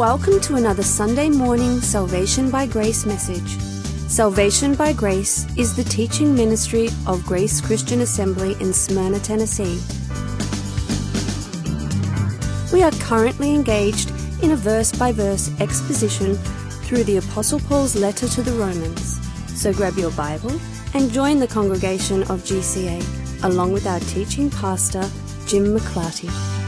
Welcome to another Sunday morning Salvation by Grace message. Salvation by Grace is the teaching ministry of Grace Christian Assembly in Smyrna, Tennessee. We are currently engaged in a verse by verse exposition through the Apostle Paul's letter to the Romans. So grab your Bible and join the congregation of GCA along with our teaching pastor, Jim McClarty.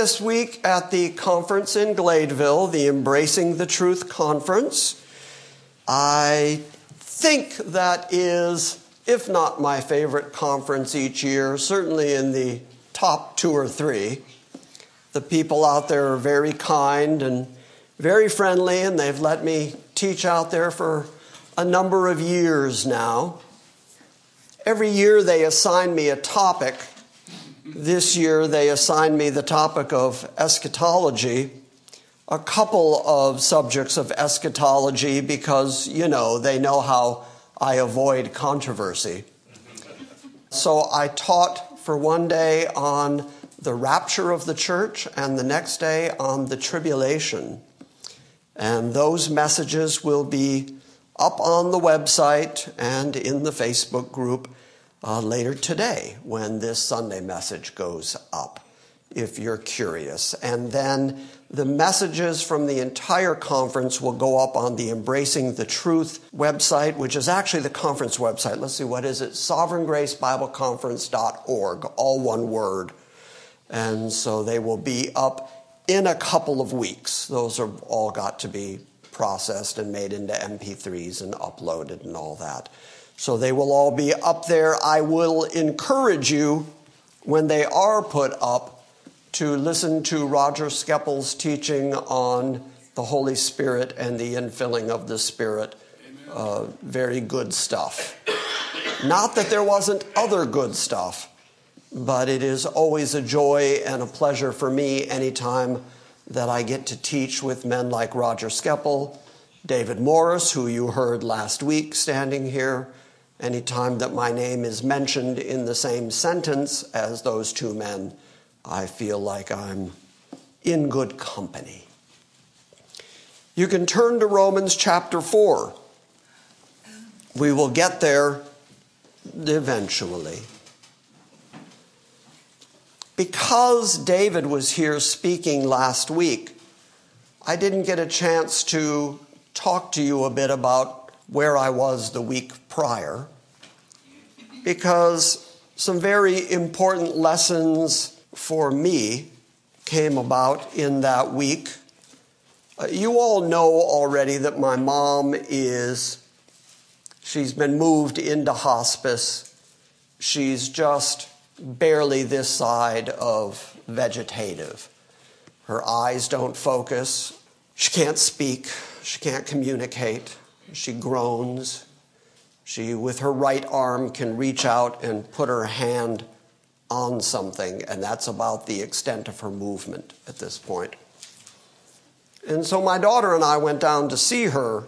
This week at the conference in Gladeville, the Embracing the Truth conference. I think that is, if not my favorite conference each year, certainly in the top two or three. The people out there are very kind and very friendly, and they've let me teach out there for a number of years now. Every year they assign me a topic. This year they assigned me the topic of eschatology, a couple of subjects of eschatology because, you know, they know how I avoid controversy. So I taught for one day on the rapture of the church and the next day on the tribulation. And those messages will be up on the website and in the Facebook group uh, later today when this Sunday message goes up, if you're curious. And then the messages from the entire conference will go up on the Embracing the Truth website, which is actually the conference website. Let's see, what is it? SovereignGraceBibleConference.org, all one word. And so they will be up in a couple of weeks. Those are all got to be processed and made into MP3s and uploaded and all that. So they will all be up there. I will encourage you when they are put up to listen to Roger Skeppel's teaching on the Holy Spirit and the infilling of the Spirit. Uh, very good stuff. Not that there wasn't other good stuff, but it is always a joy and a pleasure for me anytime that I get to teach with men like Roger Skeppel, David Morris, who you heard last week standing here, anytime that my name is mentioned in the same sentence as those two men I feel like I'm in good company. You can turn to Romans chapter 4. We will get there eventually. Because David was here speaking last week, I didn't get a chance to talk to you a bit about where I was the week prior, because some very important lessons for me came about in that week. Uh, you all know already that my mom is, she's been moved into hospice. She's just barely this side of vegetative. Her eyes don't focus. She can't speak. She can't communicate. She groans. She, with her right arm, can reach out and put her hand on something, and that's about the extent of her movement at this point. And so my daughter and I went down to see her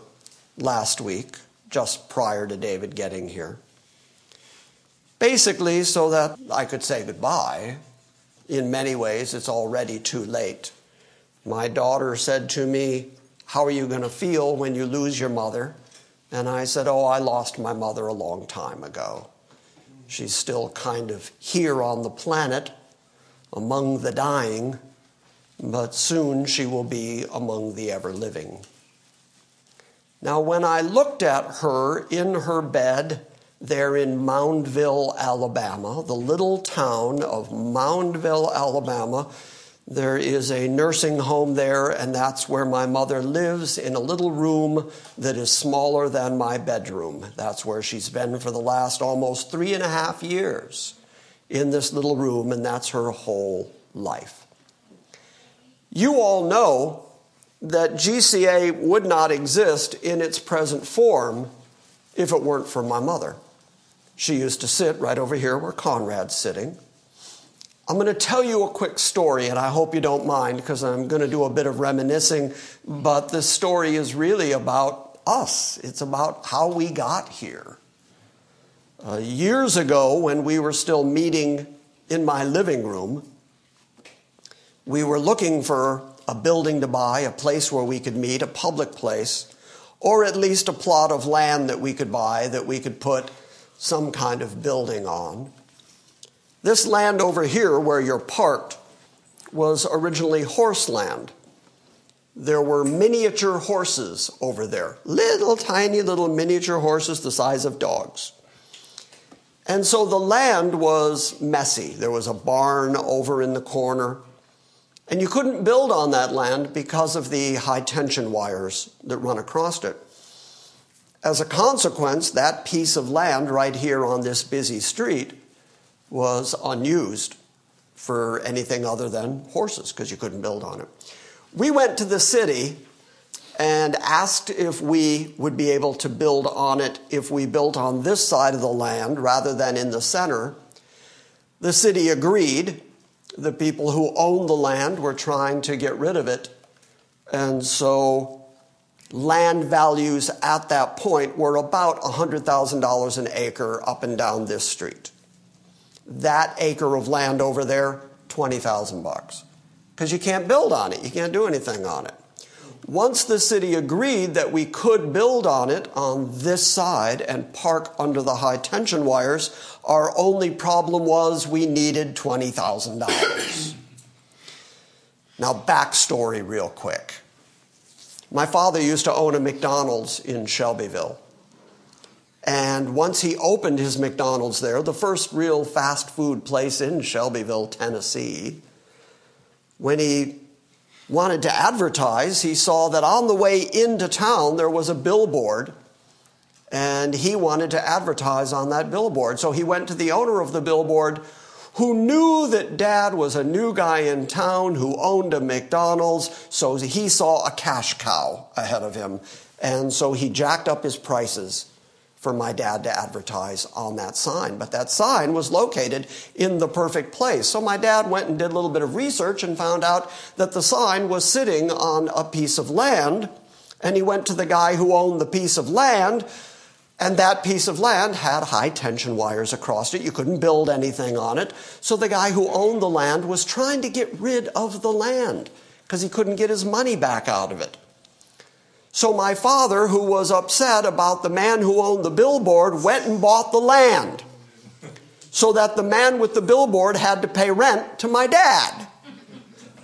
last week, just prior to David getting here. Basically, so that I could say goodbye. In many ways, it's already too late. My daughter said to me, How are you going to feel when you lose your mother? And I said, Oh, I lost my mother a long time ago. She's still kind of here on the planet among the dying, but soon she will be among the ever living. Now, when I looked at her in her bed there in Moundville, Alabama, the little town of Moundville, Alabama, there is a nursing home there, and that's where my mother lives in a little room that is smaller than my bedroom. That's where she's been for the last almost three and a half years in this little room, and that's her whole life. You all know that GCA would not exist in its present form if it weren't for my mother. She used to sit right over here where Conrad's sitting. I'm going to tell you a quick story, and I hope you don't mind because I'm going to do a bit of reminiscing. But this story is really about us, it's about how we got here. Uh, years ago, when we were still meeting in my living room, we were looking for a building to buy, a place where we could meet, a public place, or at least a plot of land that we could buy that we could put some kind of building on. This land over here where you're parked was originally horse land. There were miniature horses over there, little tiny little miniature horses the size of dogs. And so the land was messy. There was a barn over in the corner. And you couldn't build on that land because of the high tension wires that run across it. As a consequence, that piece of land right here on this busy street was unused for anything other than horses because you couldn't build on it. We went to the city and asked if we would be able to build on it if we built on this side of the land rather than in the center. The city agreed. The people who owned the land were trying to get rid of it. And so land values at that point were about $100,000 an acre up and down this street that acre of land over there, 20,000 bucks. Because you can't build on it, you can't do anything on it. once the city agreed that we could build on it on this side and park under the high tension wires, our only problem was we needed $20,000. now, backstory, real quick. My father used to own a McDonald's in Shelbyville. And once he opened his McDonald's there, the first real fast food place in Shelbyville, Tennessee, when he wanted to advertise, he saw that on the way into town there was a billboard and he wanted to advertise on that billboard. So he went to the owner of the billboard who knew that dad was a new guy in town who owned a McDonald's. So he saw a cash cow ahead of him. And so he jacked up his prices for my dad to advertise on that sign. But that sign was located in the perfect place. So my dad went and did a little bit of research and found out that the sign was sitting on a piece of land. And he went to the guy who owned the piece of land. And that piece of land had high tension wires across it. You couldn't build anything on it. So the guy who owned the land was trying to get rid of the land because he couldn't get his money back out of it. So my father, who was upset about the man who owned the billboard, went and bought the land so that the man with the billboard had to pay rent to my dad.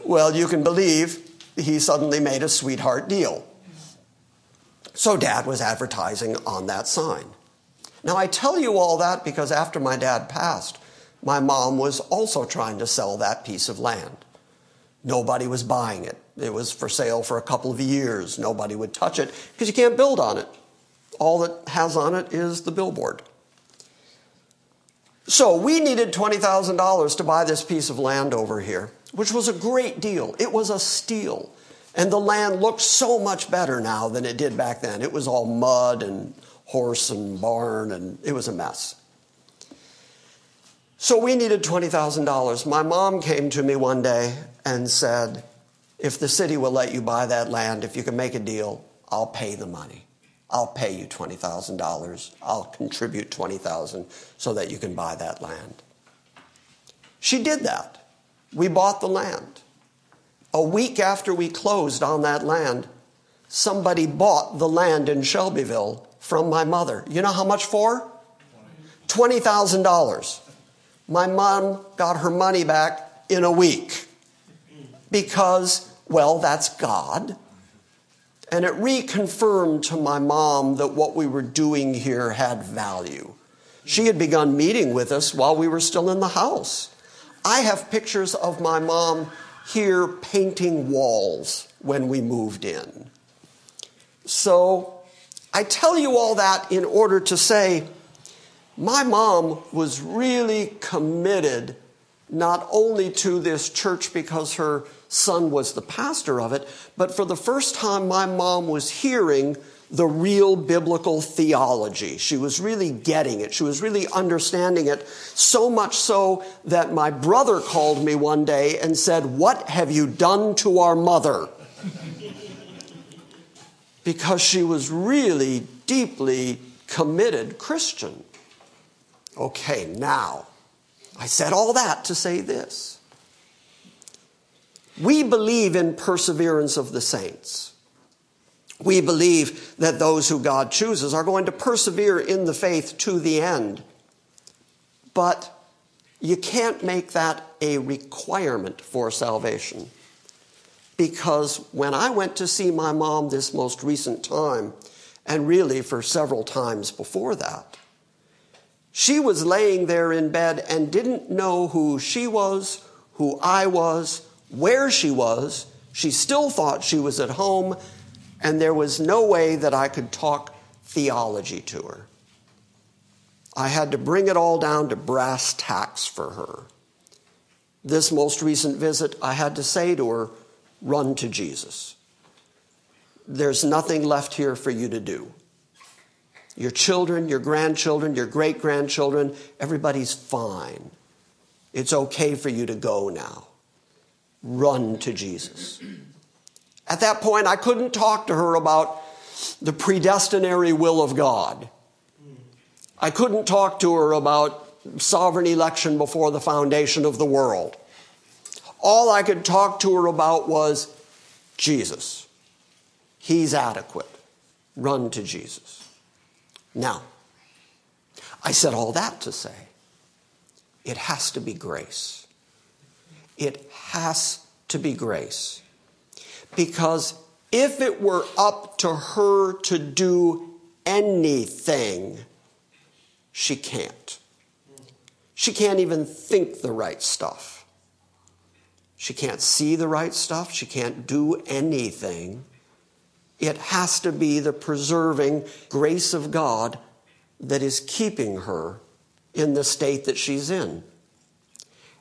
Well, you can believe he suddenly made a sweetheart deal. So dad was advertising on that sign. Now, I tell you all that because after my dad passed, my mom was also trying to sell that piece of land. Nobody was buying it. It was for sale for a couple of years. Nobody would touch it because you can't build on it. All that has on it is the billboard. So we needed $20,000 to buy this piece of land over here, which was a great deal. It was a steal. And the land looked so much better now than it did back then. It was all mud and horse and barn, and it was a mess. So we needed $20,000. My mom came to me one day and said, if the city will let you buy that land, if you can make a deal, I'll pay the money. I'll pay you $20,000. I'll contribute 20,000 so that you can buy that land. She did that. We bought the land. A week after we closed on that land, somebody bought the land in Shelbyville from my mother. You know how much for? $20,000. My mom got her money back in a week because, well, that's God. And it reconfirmed to my mom that what we were doing here had value. She had begun meeting with us while we were still in the house. I have pictures of my mom here painting walls when we moved in. So I tell you all that in order to say my mom was really committed not only to this church because her son was the pastor of it, but for the first time, my mom was hearing the real biblical theology. She was really getting it. She was really understanding it, so much so that my brother called me one day and said, What have you done to our mother? because she was really deeply committed Christian. Okay, now, I said all that to say this. We believe in perseverance of the saints. We believe that those who God chooses are going to persevere in the faith to the end. But you can't make that a requirement for salvation. Because when I went to see my mom this most recent time, and really for several times before that, she was laying there in bed and didn't know who she was, who I was, where she was. She still thought she was at home, and there was no way that I could talk theology to her. I had to bring it all down to brass tacks for her. This most recent visit, I had to say to her, run to Jesus. There's nothing left here for you to do. Your children, your grandchildren, your great grandchildren, everybody's fine. It's okay for you to go now run to Jesus. At that point, I couldn't talk to her about the predestinary will of God. I couldn't talk to her about sovereign election before the foundation of the world. All I could talk to her about was Jesus. He's adequate. Run to Jesus. Now, I said all that to say it has to be grace. It has to be grace. Because if it were up to her to do anything, she can't. She can't even think the right stuff. She can't see the right stuff. She can't do anything. It has to be the preserving grace of God that is keeping her in the state that she's in.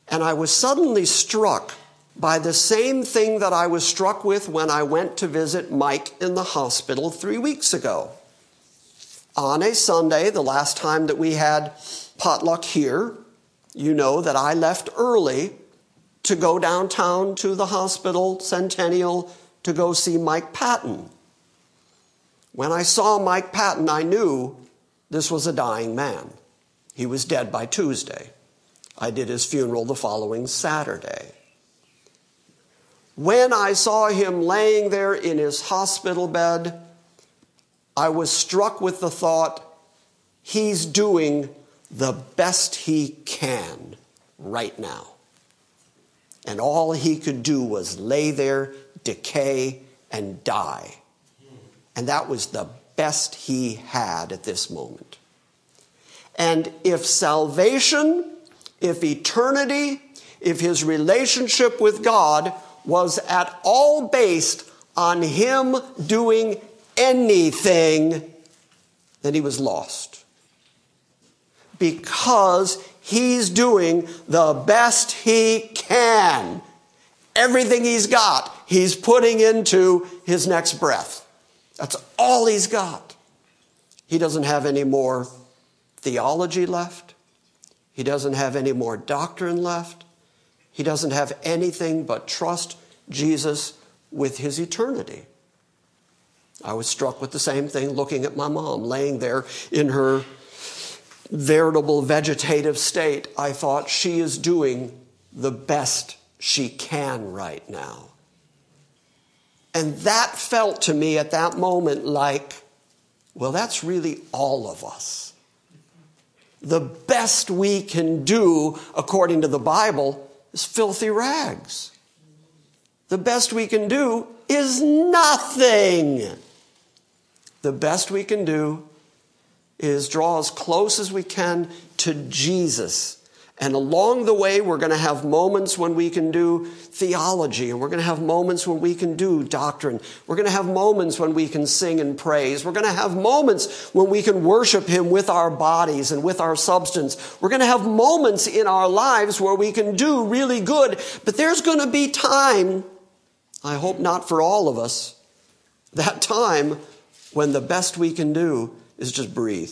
And I was suddenly struck by the same thing that I was struck with when I went to visit Mike in the hospital three weeks ago. On a Sunday, the last time that we had potluck here, you know that I left early to go downtown to the hospital, Centennial, to go see Mike Patton. When I saw Mike Patton, I knew this was a dying man. He was dead by Tuesday. I did his funeral the following Saturday. When I saw him laying there in his hospital bed, I was struck with the thought, he's doing the best he can right now. And all he could do was lay there, decay, and die. And that was the best he had at this moment. And if salvation, if eternity, if his relationship with God was at all based on him doing anything, then he was lost. Because he's doing the best he can. Everything he's got, he's putting into his next breath. That's all he's got. He doesn't have any more theology left. He doesn't have any more doctrine left. He doesn't have anything but trust Jesus with his eternity. I was struck with the same thing looking at my mom laying there in her veritable vegetative state. I thought she is doing the best she can right now. And that felt to me at that moment like, well, that's really all of us. The best we can do, according to the Bible, is filthy rags. The best we can do is nothing. The best we can do is draw as close as we can to Jesus and along the way, we're going to have moments when we can do theology, and we're going to have moments when we can do doctrine. We're going to have moments when we can sing and praise. We're going to have moments when we can worship Him with our bodies and with our substance. We're going to have moments in our lives where we can do really good, but there's going to be time, I hope not for all of us, that time when the best we can do is just breathe.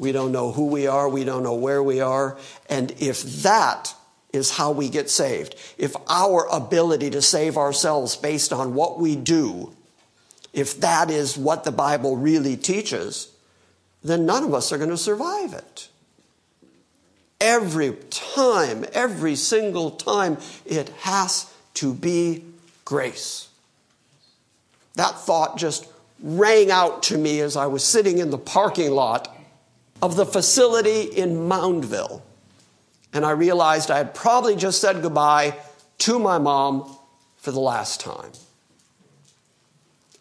We don't know who we are. We don't know where we are. And if that is how we get saved, if our ability to save ourselves based on what we do, if that is what the Bible really teaches, then none of us are going to survive it. Every time, every single time, it has to be grace. That thought just rang out to me as I was sitting in the parking lot of the facility in Moundville. And I realized I had probably just said goodbye to my mom for the last time.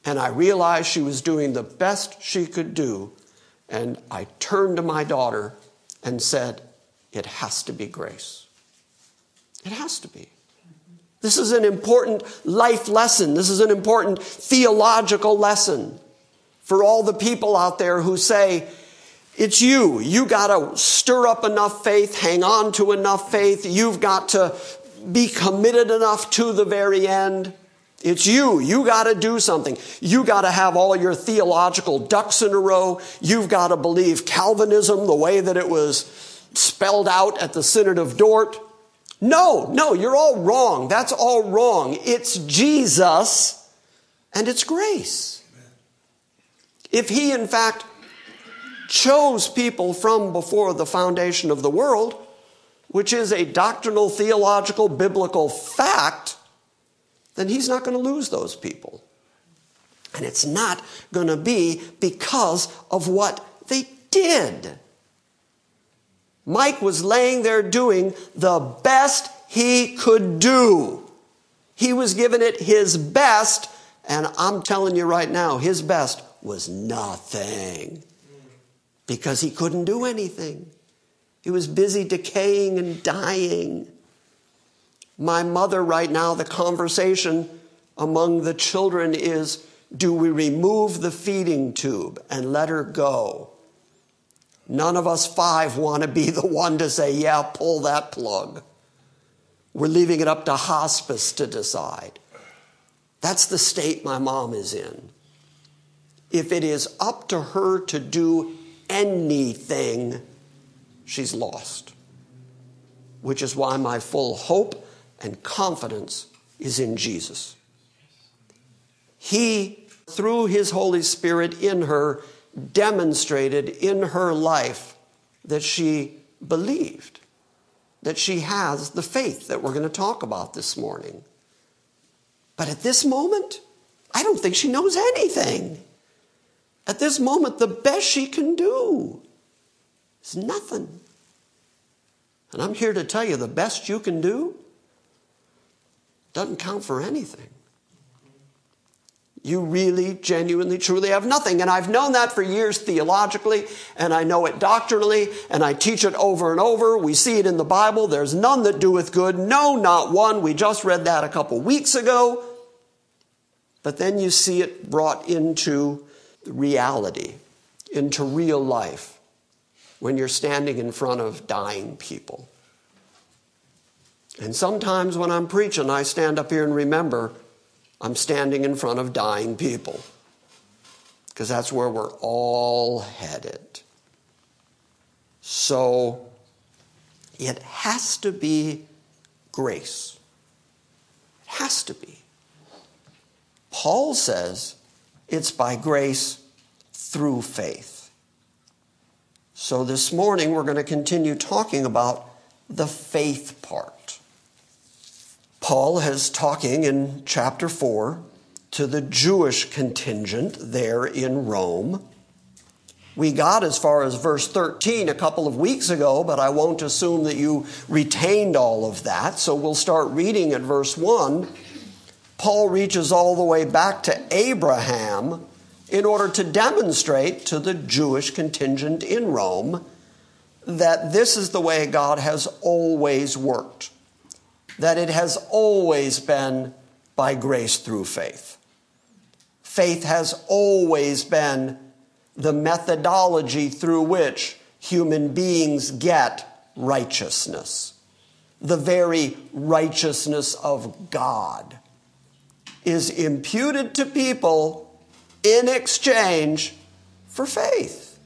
And I realized she was doing the best she could do. And I turned to my daughter and said, It has to be grace. It has to be. This is an important life lesson. This is an important theological lesson for all the people out there who say, it's you. You got to stir up enough faith, hang on to enough faith. You've got to be committed enough to the very end. It's you. You got to do something. You got to have all your theological ducks in a row. You've got to believe Calvinism the way that it was spelled out at the Synod of Dort. No, no, you're all wrong. That's all wrong. It's Jesus and it's grace. If he, in fact, chose people from before the foundation of the world, which is a doctrinal, theological, biblical fact, then he's not going to lose those people. And it's not going to be because of what they did. Mike was laying there doing the best he could do. He was giving it his best, and I'm telling you right now, his best was nothing because he couldn't do anything. He was busy decaying and dying. My mother, right now, the conversation among the children is do we remove the feeding tube and let her go? None of us five want to be the one to say, yeah, pull that plug. We're leaving it up to hospice to decide. That's the state my mom is in. If it is up to her to do anything, she's lost. Which is why my full hope and confidence is in Jesus. He, through His Holy Spirit in her, demonstrated in her life that she believed, that she has the faith that we're going to talk about this morning. But at this moment, I don't think she knows anything. At this moment, the best she can do is nothing. And I'm here to tell you the best you can do doesn't count for anything you really, genuinely, truly have nothing. And I've known that for years theologically, and I know it doctrinally, and I teach it over and over. We see it in the Bible. There's none that doeth good. No, not one. We just read that a couple weeks ago. But then you see it brought into reality, into real life, when you're standing in front of dying people. And sometimes when I'm preaching, I stand up here and remember I'm standing in front of dying people because that's where we're all headed. So it has to be grace. It has to be. Paul says it's by grace through faith. So this morning we're going to continue talking about the faith part. Paul is talking in chapter 4 to the Jewish contingent there in Rome. We got as far as verse 13 a couple of weeks ago, but I won't assume that you retained all of that. So we'll start reading at verse 1. Paul reaches all the way back to Abraham in order to demonstrate to the Jewish contingent in Rome that this is the way God has always worked that it has always been by grace through faith. Faith has always been the methodology through which human beings get righteousness. The very righteousness of God is imputed to people in exchange for faith.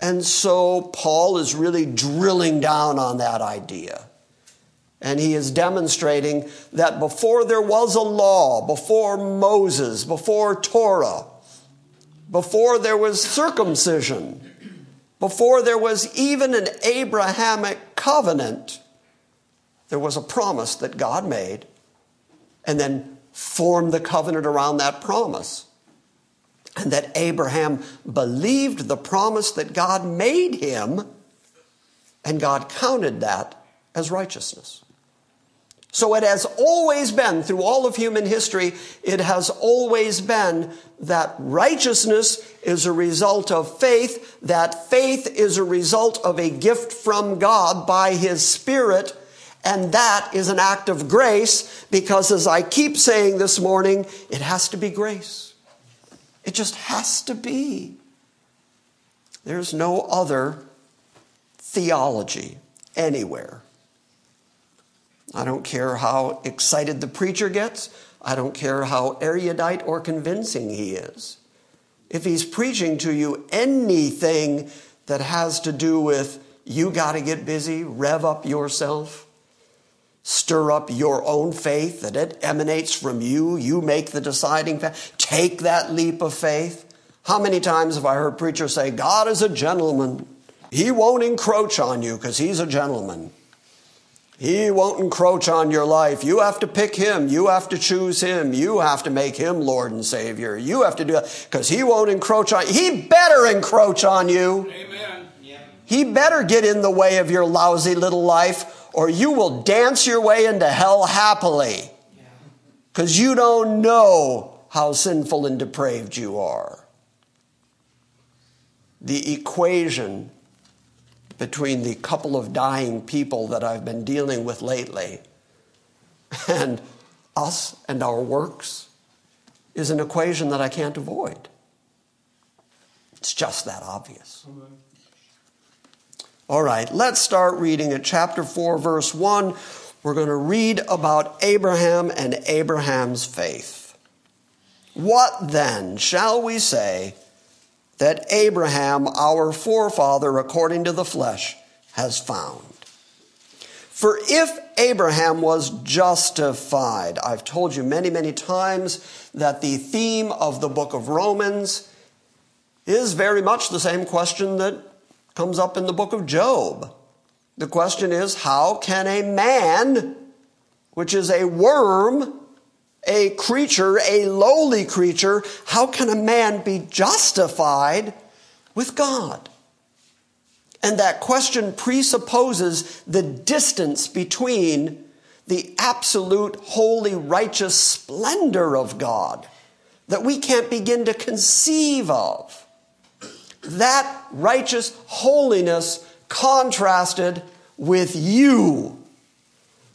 And so Paul is really drilling down on that idea. And he is demonstrating that before there was a law, before Moses, before Torah, before there was circumcision, before there was even an Abrahamic covenant, there was a promise that God made and then formed the covenant around that promise. And that Abraham believed the promise that God made him, and God counted that as righteousness. So it has always been, through all of human history, it has always been that righteousness is a result of faith, that faith is a result of a gift from God by His Spirit, and that is an act of grace because, as I keep saying this morning, it has to be grace. It just has to be. There's no other theology anywhere. I don't care how excited the preacher gets. I don't care how erudite or convincing he is. If he's preaching to you anything that has to do with you got to get busy, rev up yourself, stir up your own faith, that it emanates from you, you make the deciding fact, take that leap of faith. How many times have I heard preachers say, God is a gentleman? He won't encroach on you because he's a gentleman. He won't encroach on your life. You have to pick him. You have to choose him. You have to make him Lord and Savior. You have to do it because he won't encroach on you. He better encroach on you. Amen. Yeah. He better get in the way of your lousy little life or you will dance your way into hell happily because you don't know how sinful and depraved you are. The equation between the couple of dying people that I've been dealing with lately and us and our works is an equation that I can't avoid. It's just that obvious. All right, let's start reading at chapter 4, verse 1. We're going to read about Abraham and Abraham's faith. What then shall we say? that Abraham, our forefather according to the flesh, has found. For if Abraham was justified, I've told you many, many times that the theme of the book of Romans is very much the same question that comes up in the book of Job. The question is how can a man, which is a worm, a creature, a lowly creature, how can a man be justified with God? And that question presupposes the distance between the absolute holy, righteous splendor of God that we can't begin to conceive of. That righteous holiness contrasted with you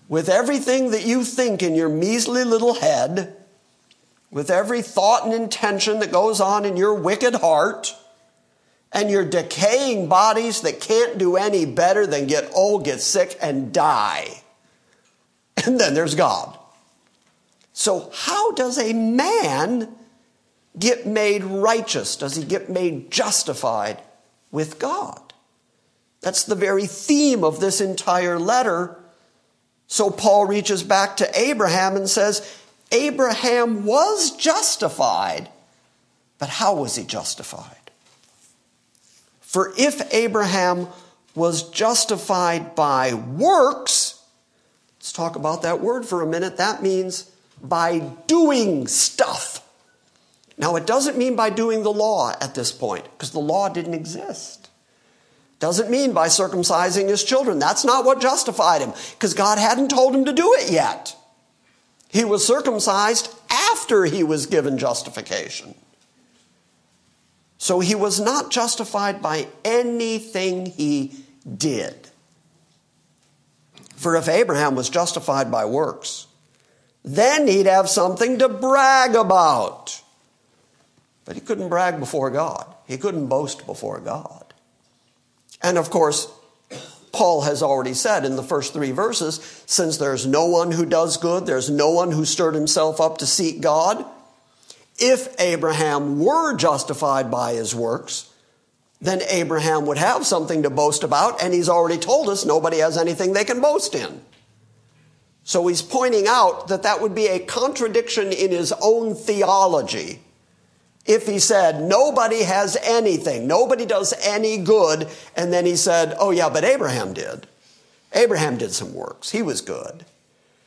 with everything that you think in your measly little head, with every thought and intention that goes on in your wicked heart, and your decaying bodies that can't do any better than get old, get sick, and die. And then there's God. So, how does a man get made righteous? Does he get made justified with God? That's the very theme of this entire letter so Paul reaches back to Abraham and says, Abraham was justified, but how was he justified? For if Abraham was justified by works, let's talk about that word for a minute. That means by doing stuff. Now, it doesn't mean by doing the law at this point, because the law didn't exist. Doesn't mean by circumcising his children. That's not what justified him, because God hadn't told him to do it yet. He was circumcised after he was given justification. So he was not justified by anything he did. For if Abraham was justified by works, then he'd have something to brag about. But he couldn't brag before God, he couldn't boast before God. And of course, Paul has already said in the first three verses since there's no one who does good, there's no one who stirred himself up to seek God. If Abraham were justified by his works, then Abraham would have something to boast about, and he's already told us nobody has anything they can boast in. So he's pointing out that that would be a contradiction in his own theology if he said, nobody has anything, nobody does any good, and then he said, oh yeah, but Abraham did. Abraham did some works. He was good.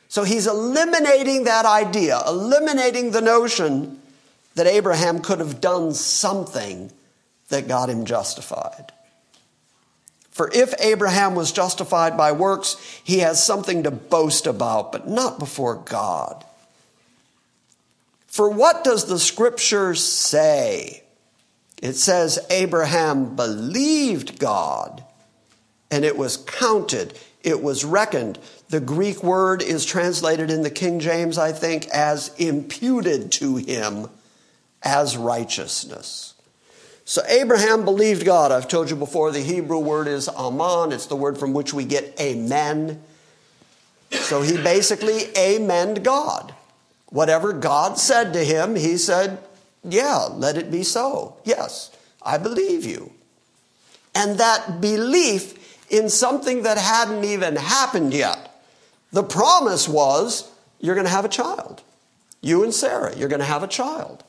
So he's eliminating that idea, eliminating the notion that Abraham could have done something that got him justified. For if Abraham was justified by works, he has something to boast about, but not before God. For what does the scripture say? It says Abraham believed God and it was counted, it was reckoned. The Greek word is translated in the King James, I think, as imputed to him as righteousness. So Abraham believed God. I've told you before the Hebrew word is aman, it's the word from which we get amen. So he basically amened God. Whatever God said to him, he said, Yeah, let it be so. Yes, I believe you. And that belief in something that hadn't even happened yet. The promise was, You're going to have a child. You and Sarah, you're going to have a child.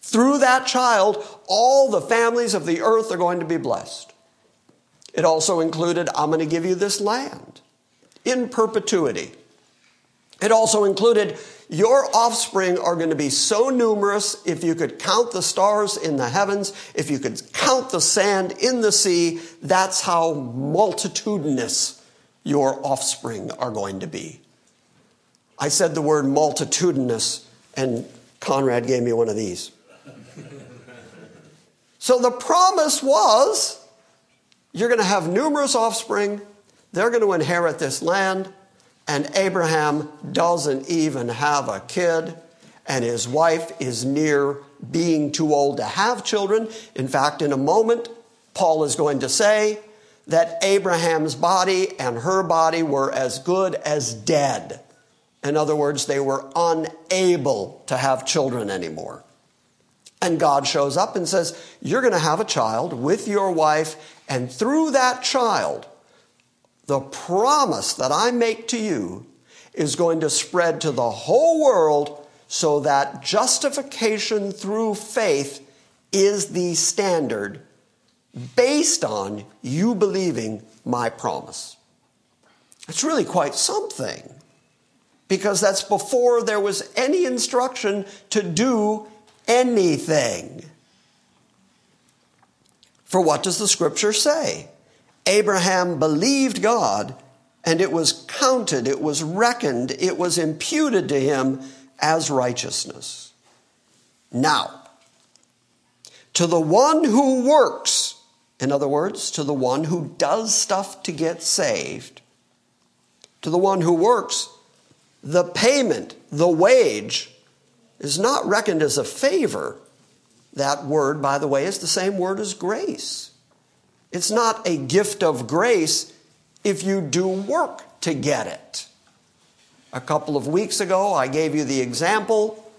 Through that child, all the families of the earth are going to be blessed. It also included, I'm going to give you this land. in perpetuity. It also included your offspring are going to be so numerous, if you could count the stars in the heavens, if you could count the sand in the sea, that's how multitudinous your offspring are going to be. I said the word multitudinous, and Conrad gave me one of these. so the promise was you're going to have numerous offspring, they're going to inherit this land and Abraham doesn't even have a kid, and his wife is near being too old to have children. In fact, in a moment, Paul is going to say that Abraham's body and her body were as good as dead. In other words, they were unable to have children anymore. And God shows up and says, You're going to have a child with your wife, and through that child, the promise that I make to you is going to spread to the whole world so that justification through faith is the standard based on you believing my promise. It's really quite something because that's before there was any instruction to do anything. For what does the scripture say? Abraham believed God, and it was counted, it was reckoned, it was imputed to him as righteousness. Now, to the one who works, in other words, to the one who does stuff to get saved, to the one who works, the payment, the wage, is not reckoned as a favor. That word, by the way, is the same word as grace. It's not a gift of grace if you do work to get it. A couple of weeks ago, I gave you the example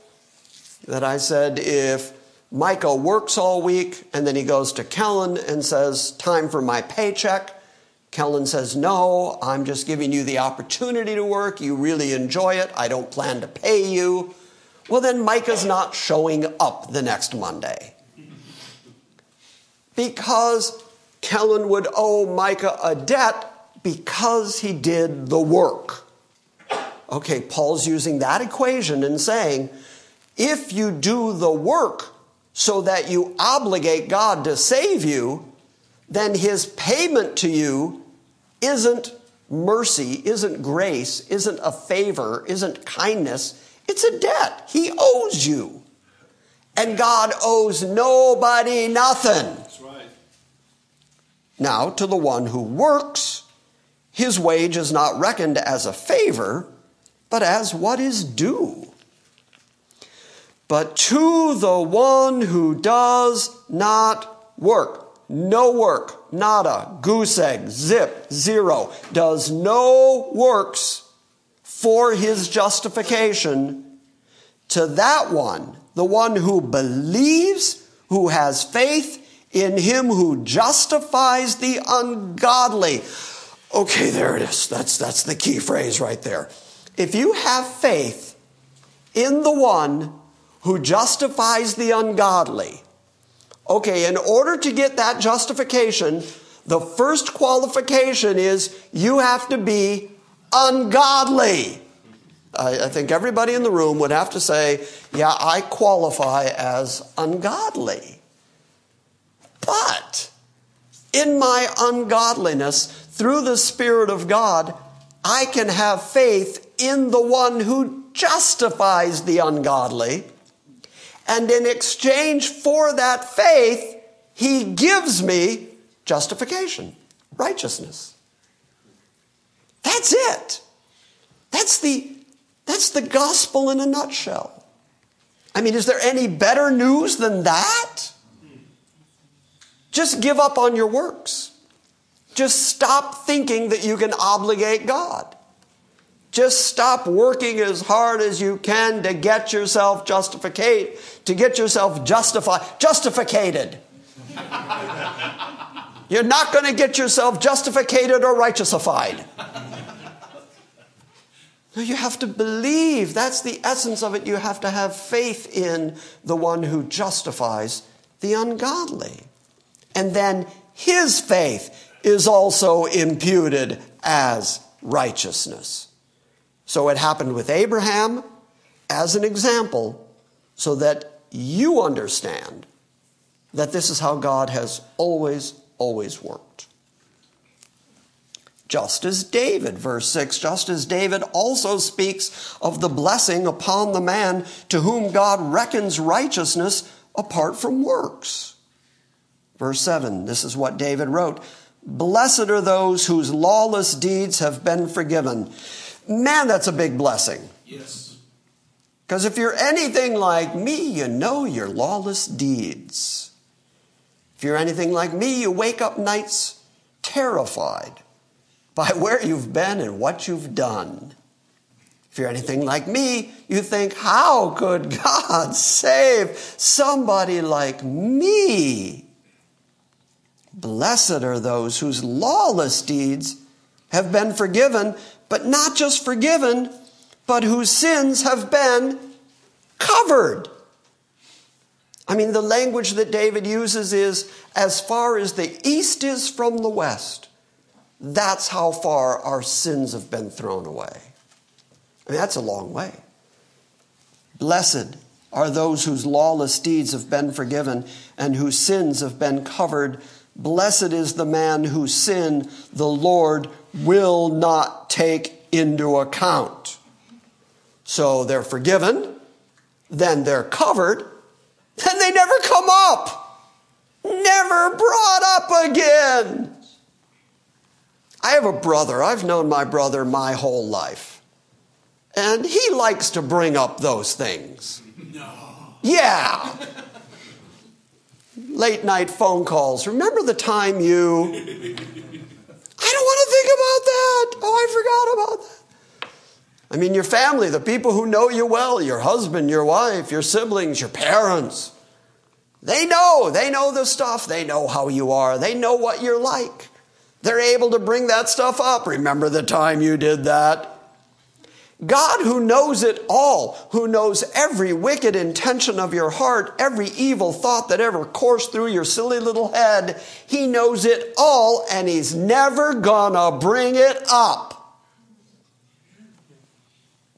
that I said if Micah works all week and then he goes to Kellen and says, Time for my paycheck. Kellen says, No, I'm just giving you the opportunity to work. You really enjoy it. I don't plan to pay you. Well, then Micah's not showing up the next Monday. Because Kellen would owe Micah a debt because he did the work. Okay, Paul's using that equation and saying, if you do the work so that you obligate God to save you, then his payment to you isn't mercy, isn't grace, isn't a favor, isn't kindness. It's a debt. He owes you. And God owes nobody nothing. Now, to the one who works, his wage is not reckoned as a favor, but as what is due. But to the one who does not work, no work, nada, goose egg, zip, zero, does no works for his justification, to that one, the one who believes, who has faith, in him who justifies the ungodly. Okay, there it is. That's, that's the key phrase right there. If you have faith in the one who justifies the ungodly, okay, in order to get that justification, the first qualification is you have to be ungodly. I, I, think everybody in the room would have to say, Yeah, I qualify as ungodly. But in my ungodliness, through the Spirit of God, I can have faith in the one who justifies the ungodly. And in exchange for that faith, he gives me justification, righteousness. That's it. That's the, that's the gospel in a nutshell. I mean, is there any better news than that? Just give up on your works. Just stop thinking that you can obligate God. Just stop working as hard as you can to get yourself justificate, to get yourself justified, justificated. You're not going to get yourself justificated or righteousified. No, you have to believe. That's the essence of it. You have to have faith in the one who justifies the ungodly. And then his faith is also imputed as righteousness. So it happened with Abraham as an example so that you understand that this is how God has always, always worked. Just as David, verse 6, just as David also speaks of the blessing upon the man to whom God reckons righteousness apart from works. Verse 7, this is what David wrote Blessed are those whose lawless deeds have been forgiven. Man, that's a big blessing. Yes. Because if you're anything like me, you know your lawless deeds. If you're anything like me, you wake up nights terrified by where you've been and what you've done. If you're anything like me, you think, how could God save somebody like me? Blessed are those whose lawless deeds have been forgiven, but not just forgiven, but whose sins have been covered. I mean, the language that David uses is as far as the east is from the west. That's how far our sins have been thrown away. I mean, that's a long way. Blessed are those whose lawless deeds have been forgiven and whose sins have been covered. Blessed is the man whose sin the Lord will not take into account. So they're forgiven, then they're covered, then they never come up, never brought up again. I have a brother. I've known my brother my whole life. And he likes to bring up those things. No. Yeah. Late night phone calls. Remember the time you. I don't want to think about that. Oh, I forgot about that. I mean, your family, the people who know you well, your husband, your wife, your siblings, your parents. They know. They know the stuff. They know how you are. They know what you're like. They're able to bring that stuff up. Remember the time you did that? God, who knows it all, who knows every wicked intention of your heart, every evil thought that ever coursed through your silly little head, He knows it all and He's never gonna bring it up.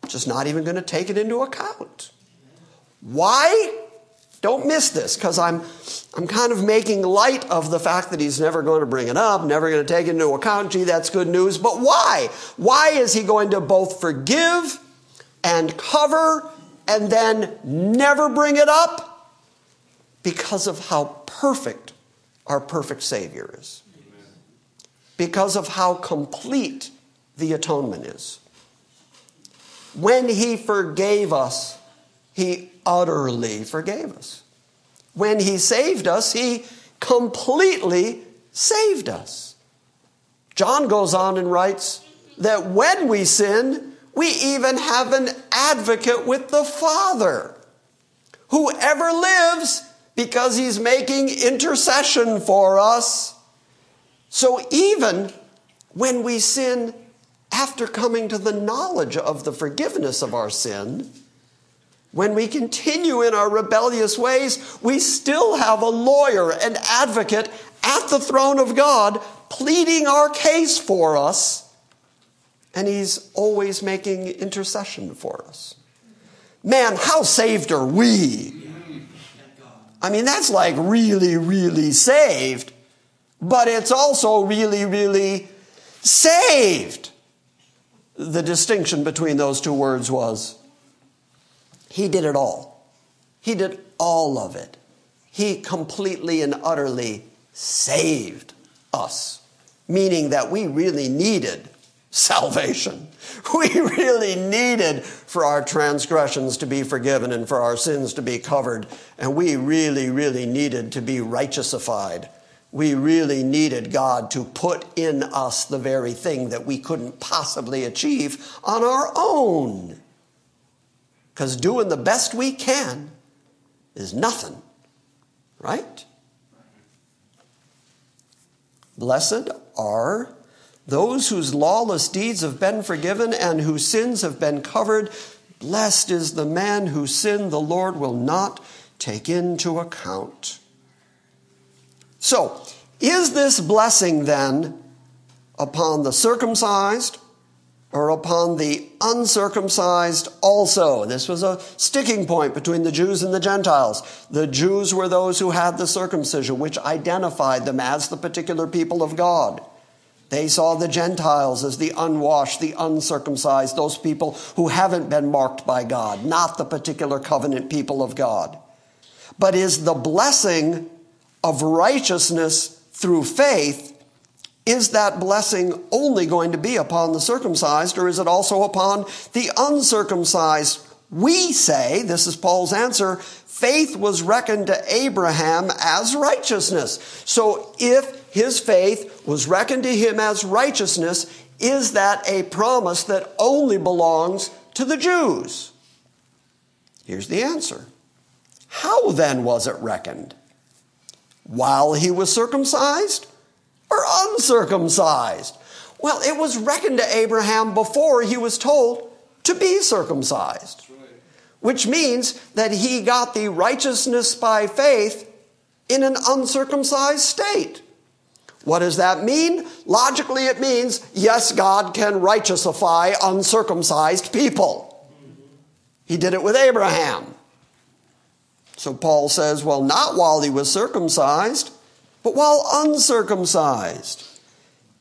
Just not even gonna take it into account. Why? Don't miss this because I'm, I'm kind of making light of the fact that he's never going to bring it up, never going to take it into account. Gee, that's good news. But why? Why is he going to both forgive and cover and then never bring it up? Because of how perfect our perfect Savior is. Because of how complete the atonement is. When he forgave us, he utterly forgave us. When He saved us, He completely saved us. John goes on and writes that when we sin, we even have an advocate with the Father. Whoever lives because he's making intercession for us. So even when we sin after coming to the knowledge of the forgiveness of our sin, when we continue in our rebellious ways, we still have a lawyer, an advocate at the throne of God pleading our case for us, and he's always making intercession for us. Man, how saved are we? I mean, that's like really, really saved, but it's also really, really saved. The distinction between those two words was he did it all. He did all of it. He completely and utterly saved us, meaning that we really needed salvation. We really needed for our transgressions to be forgiven and for our sins to be covered. And we really, really needed to be righteousified. We really needed God to put in us the very thing that we couldn't possibly achieve on our own. Because doing the best we can is nothing, right? Blessed are those whose lawless deeds have been forgiven and whose sins have been covered. Blessed is the man whose sin the Lord will not take into account. So, is this blessing then upon the circumcised or upon the uncircumcised also. This was a sticking point between the Jews and the Gentiles. The Jews were those who had the circumcision, which identified them as the particular people of God. They saw the Gentiles as the unwashed, the uncircumcised, those people who haven't been marked by God, not the particular covenant people of God. But is the blessing of righteousness through faith is that blessing only going to be upon the circumcised, or is it also upon the uncircumcised? We say, this is Paul's answer, faith was reckoned to Abraham as righteousness. So if his faith was reckoned to him as righteousness, is that a promise that only belongs to the Jews? Here's the answer. How then was it reckoned? While he was circumcised? Or uncircumcised? Well, it was reckoned to Abraham before he was told to be circumcised, which means that he got the righteousness by faith in an uncircumcised state. What does that mean? Logically, it means yes, God can righteousify uncircumcised people. He did it with Abraham. So Paul says, well, not while he was circumcised, but while uncircumcised.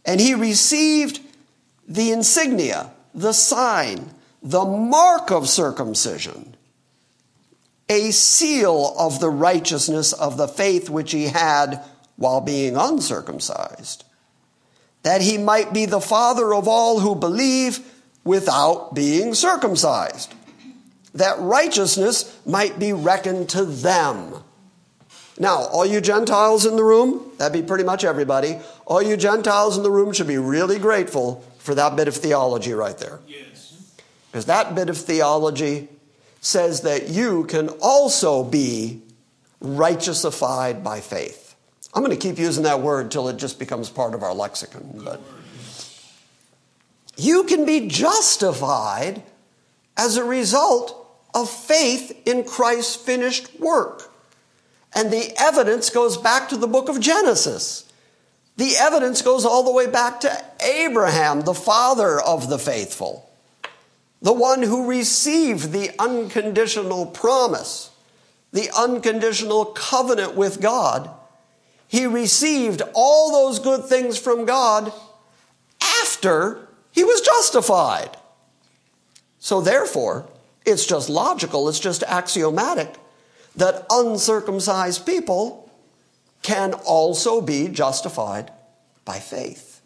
And he received the insignia, the sign, the mark of circumcision, a seal of the righteousness of the faith which he had while being uncircumcised, that he might be the father of all who believe without being circumcised, that righteousness might be reckoned to them. Now, all you Gentiles in the room, that'd be pretty much everybody, all you Gentiles in the room should be really grateful for that bit of theology right there. Yes. Because that bit of theology says that you can also be righteousified by faith. I'm going to keep using that word till it just becomes part of our lexicon. But you can be justified as a result of faith in Christ's finished work. And the evidence goes back to the book of Genesis. The evidence goes all the way back to Abraham, the father of the faithful, the one who received the unconditional promise, the unconditional covenant with God. He received all those good things from God after he was justified. So, therefore, it's just logical, it's just axiomatic that uncircumcised people can also be justified by faith.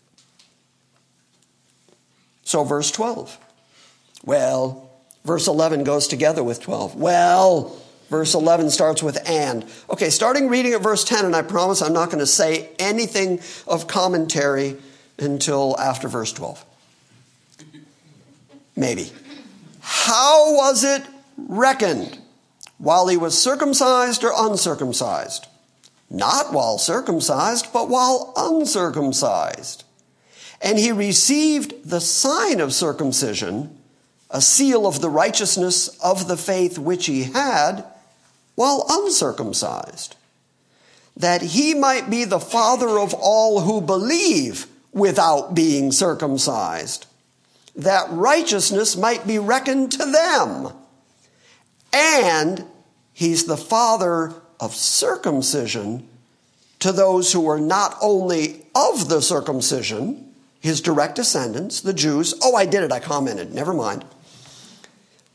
So, verse 12. Well, verse 11 goes together with 12. Well, verse 11 starts with and. Okay, starting reading at verse 10, and I promise I'm not going to say anything of commentary until after verse 12. Maybe. How was it reckoned? While he was circumcised or uncircumcised. Not while circumcised, but while uncircumcised. And he received the sign of circumcision, a seal of the righteousness of the faith which he had, while uncircumcised, that he might be the father of all who believe without being circumcised, that righteousness might be reckoned to them and he's the father of circumcision to those who are not only of the circumcision, his direct descendants, the Jews. Oh, I did it, I commented, never mind.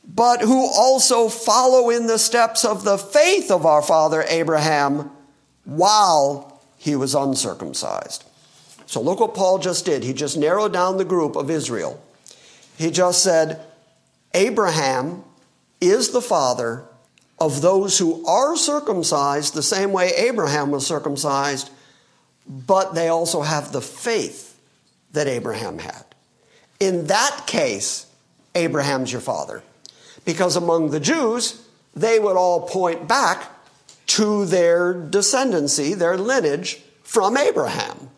But who also follow in the steps of the faith of our father Abraham while he was uncircumcised. So look what Paul just did. He just narrowed down the group of Israel. He just said, Abraham is the father of those who are circumcised the same way Abraham was circumcised, but they also have the faith that Abraham had. In that case, Abraham's your father. Because among the Jews, they would all point back to their descendancy, their lineage from Abraham.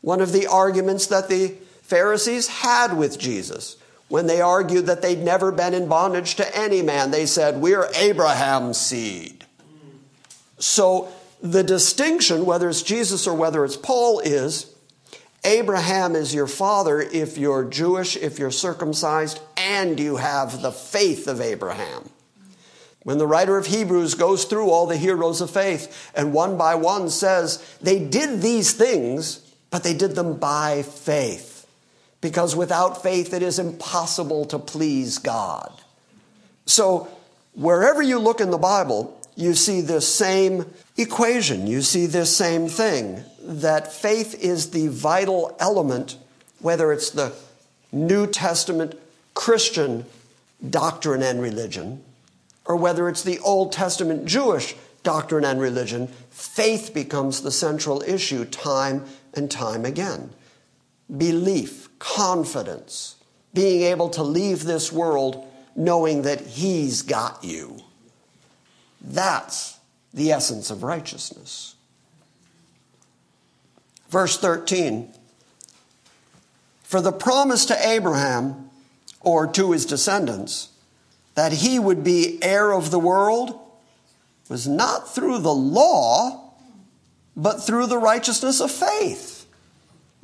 One of the arguments that the Pharisees had with Jesus when they argued that they'd never been in bondage to any man, they said, We're Abraham's seed. So the distinction, whether it's Jesus or whether it's Paul, is Abraham is your father if you're Jewish, if you're circumcised, and you have the faith of Abraham. When the writer of Hebrews goes through all the heroes of faith and one by one says they did these things, but they did them by faith. Because without faith, it is impossible to please God. So, wherever you look in the Bible, you see this same equation. You see this same thing that faith is the vital element, whether it's the New Testament Christian doctrine and religion, or whether it's the Old Testament Jewish doctrine and religion, faith becomes the central issue time and time again. Belief, confidence, being able to leave this world knowing that He's got you. That's the essence of righteousness. Verse 13 For the promise to Abraham, or to his descendants, that he would be heir of the world was not through the law, but through the righteousness of faith.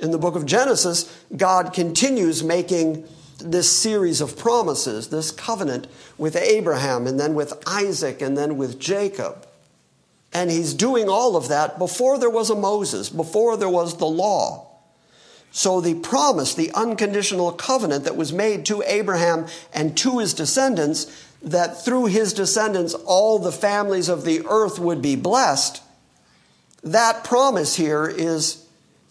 In the book of Genesis, God continues making this series of promises, this covenant with Abraham, and then with Isaac, and then with Jacob. And he's doing all of that before there was a Moses, before there was the law. So the promise, the unconditional covenant that was made to Abraham and to his descendants, that through his descendants all the families of the earth would be blessed, that promise here is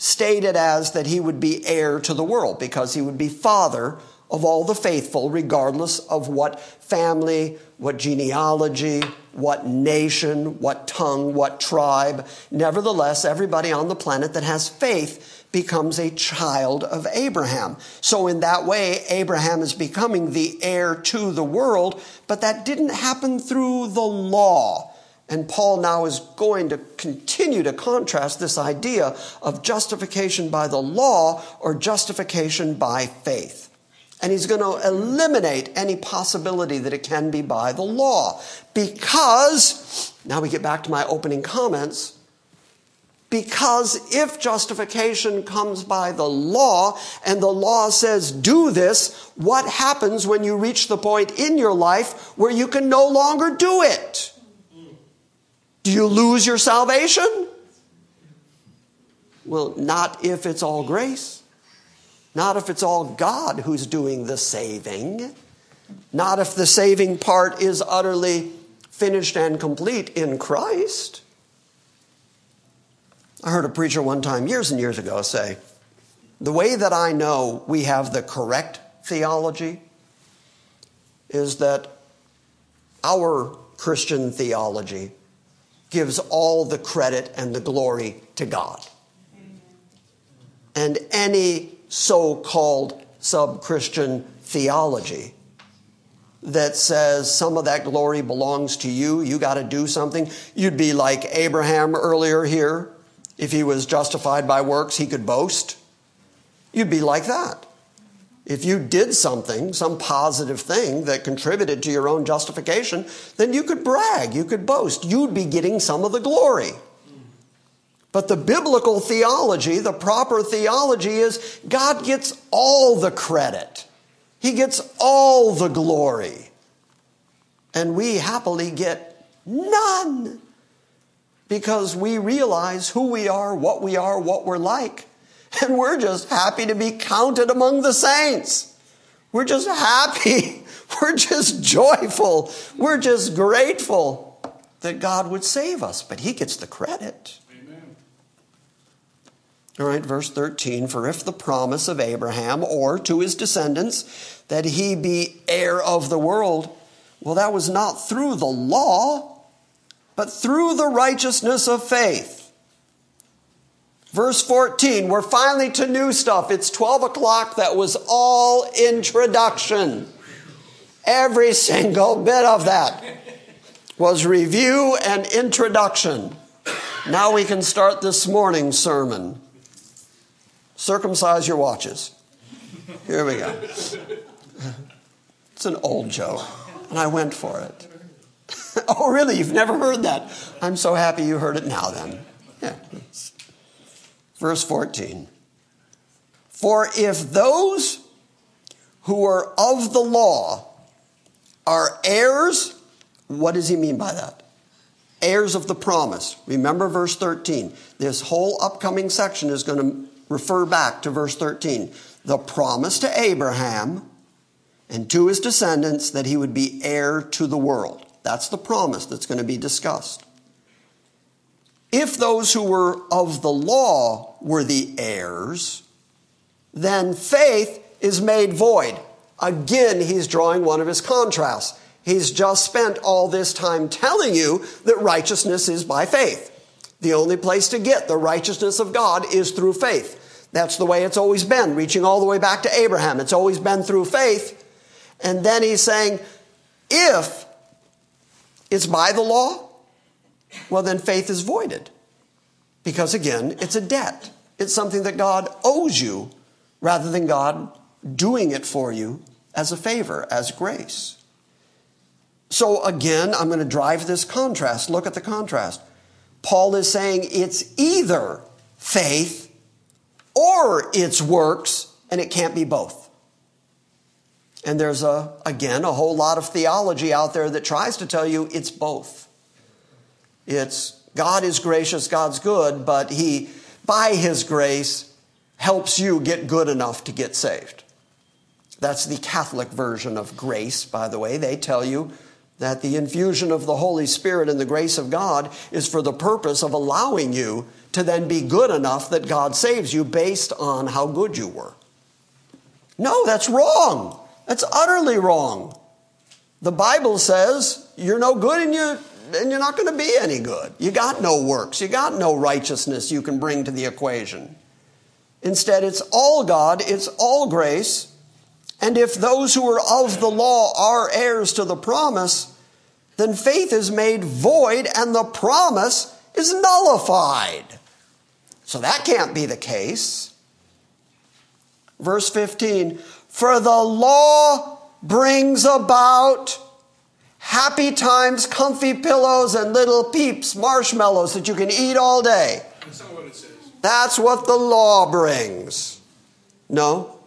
stated as that he would be heir to the world because he would be father of all the faithful, regardless of what family, what genealogy, what nation, what tongue, what tribe. Nevertheless, everybody on the planet that has faith becomes a child of Abraham. So, in that way, Abraham is becoming the heir to the world, but that didn't happen through the law. And Paul now is going to continue to contrast this idea of justification by the law or justification by faith. And he's going to eliminate any possibility that it can be by the law. Because, now we get back to my opening comments, because if justification comes by the law and the law says do this, what happens when you reach the point in your life where you can no longer do it? Do you lose your salvation? Well, not if it's all grace. Not if it's all God who's doing the saving. Not if the saving part is utterly finished and complete in Christ. I heard a preacher one time, years and years ago, say, The way that I know we have the correct theology is that our Christian theology gives all the credit and the glory to God. And any so called sub Christian theology that says some of that glory belongs to you, you got to do something. You'd be like Abraham earlier here. If he was justified by works, he could boast. You'd be like that. If you did something, some positive thing that contributed to your own justification, then you could brag, you could boast. You'd be getting some of the glory. But the biblical theology, the proper theology is God gets all the credit. He gets all the glory. And we happily get none because we realize who we are, what we are, what we're like. And we're just happy to be counted among the saints. We're just happy. We're just joyful. We're just grateful that God would save us, but He gets the credit. All right, verse 13 For if the promise of Abraham or to his descendants that he be heir of the world, well, that was not through the law, but through the righteousness of faith. Verse 14, we're finally to new stuff. It's 12 o'clock. That was all introduction. Every single bit of that was review and introduction. Now we can start this morning's sermon circumcise your watches. Here we go. It's an old joke, and I went for it. oh, really? You've never heard that? I'm so happy you heard it now then. Yeah. Verse 14. For if those who are of the law are heirs, what does he mean by that? Heirs of the promise. Remember verse 13. This whole upcoming section is going to refer back to verse 13. The promise to Abraham and to his descendants that he would be heir to the world. That's the promise that's going to be discussed. If those who were of the law were the heirs, then faith is made void. Again, he's drawing one of his contrasts. He's just spent all this time telling you that righteousness is by faith. The only place to get the righteousness of God is through faith. That's the way it's always been, reaching all the way back to Abraham. It's always been through faith. And then he's saying, if it's by the law, well, then faith is voided. Because again, it's a debt. It's something that God owes you rather than God doing it for you as a favor, as grace. So again, I'm going to drive this contrast. Look at the contrast. Paul is saying it's either faith or it's works, and it can't be both. And there's a, again, a whole lot of theology out there that tries to tell you it's both. It's God is gracious, God's good, but He, by His grace, helps you get good enough to get saved. That's the Catholic version of grace, by the way. They tell you that the infusion of the Holy Spirit and the grace of God is for the purpose of allowing you to then be good enough that God saves you based on how good you were. No, that's wrong. That's utterly wrong. The Bible says you're no good and you and you're not going to be any good. You got no works. You got no righteousness you can bring to the equation. Instead, it's all God, it's all grace. And if those who are of the law are heirs to the promise, then faith is made void and the promise is nullified. So that can't be the case. Verse 15 For the law brings about happy times, comfy pillows, and little peeps, marshmallows that you can eat all day. That's not what it says. That's what the law brings. No?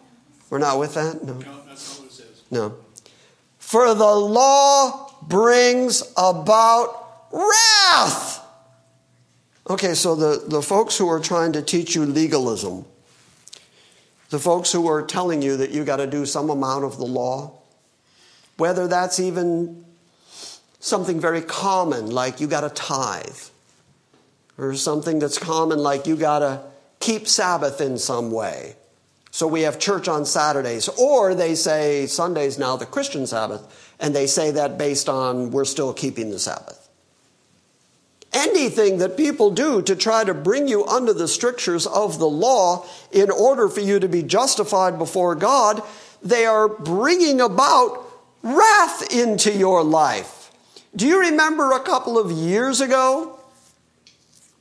We're not with that? No. No, that's not what it says. No. For the law brings about wrath. Okay, so the, the folks who are trying to teach you legalism, the folks who are telling you that you got to do some amount of the law, whether that's even something very common like you got to tithe, or something that's common like you got to keep Sabbath in some way. So we have church on Saturdays, or they say Sunday's now the Christian Sabbath, and they say that based on we're still keeping the Sabbath. Anything that people do to try to bring you under the strictures of the law in order for you to be justified before God, they are bringing about wrath into your life. Do you remember a couple of years ago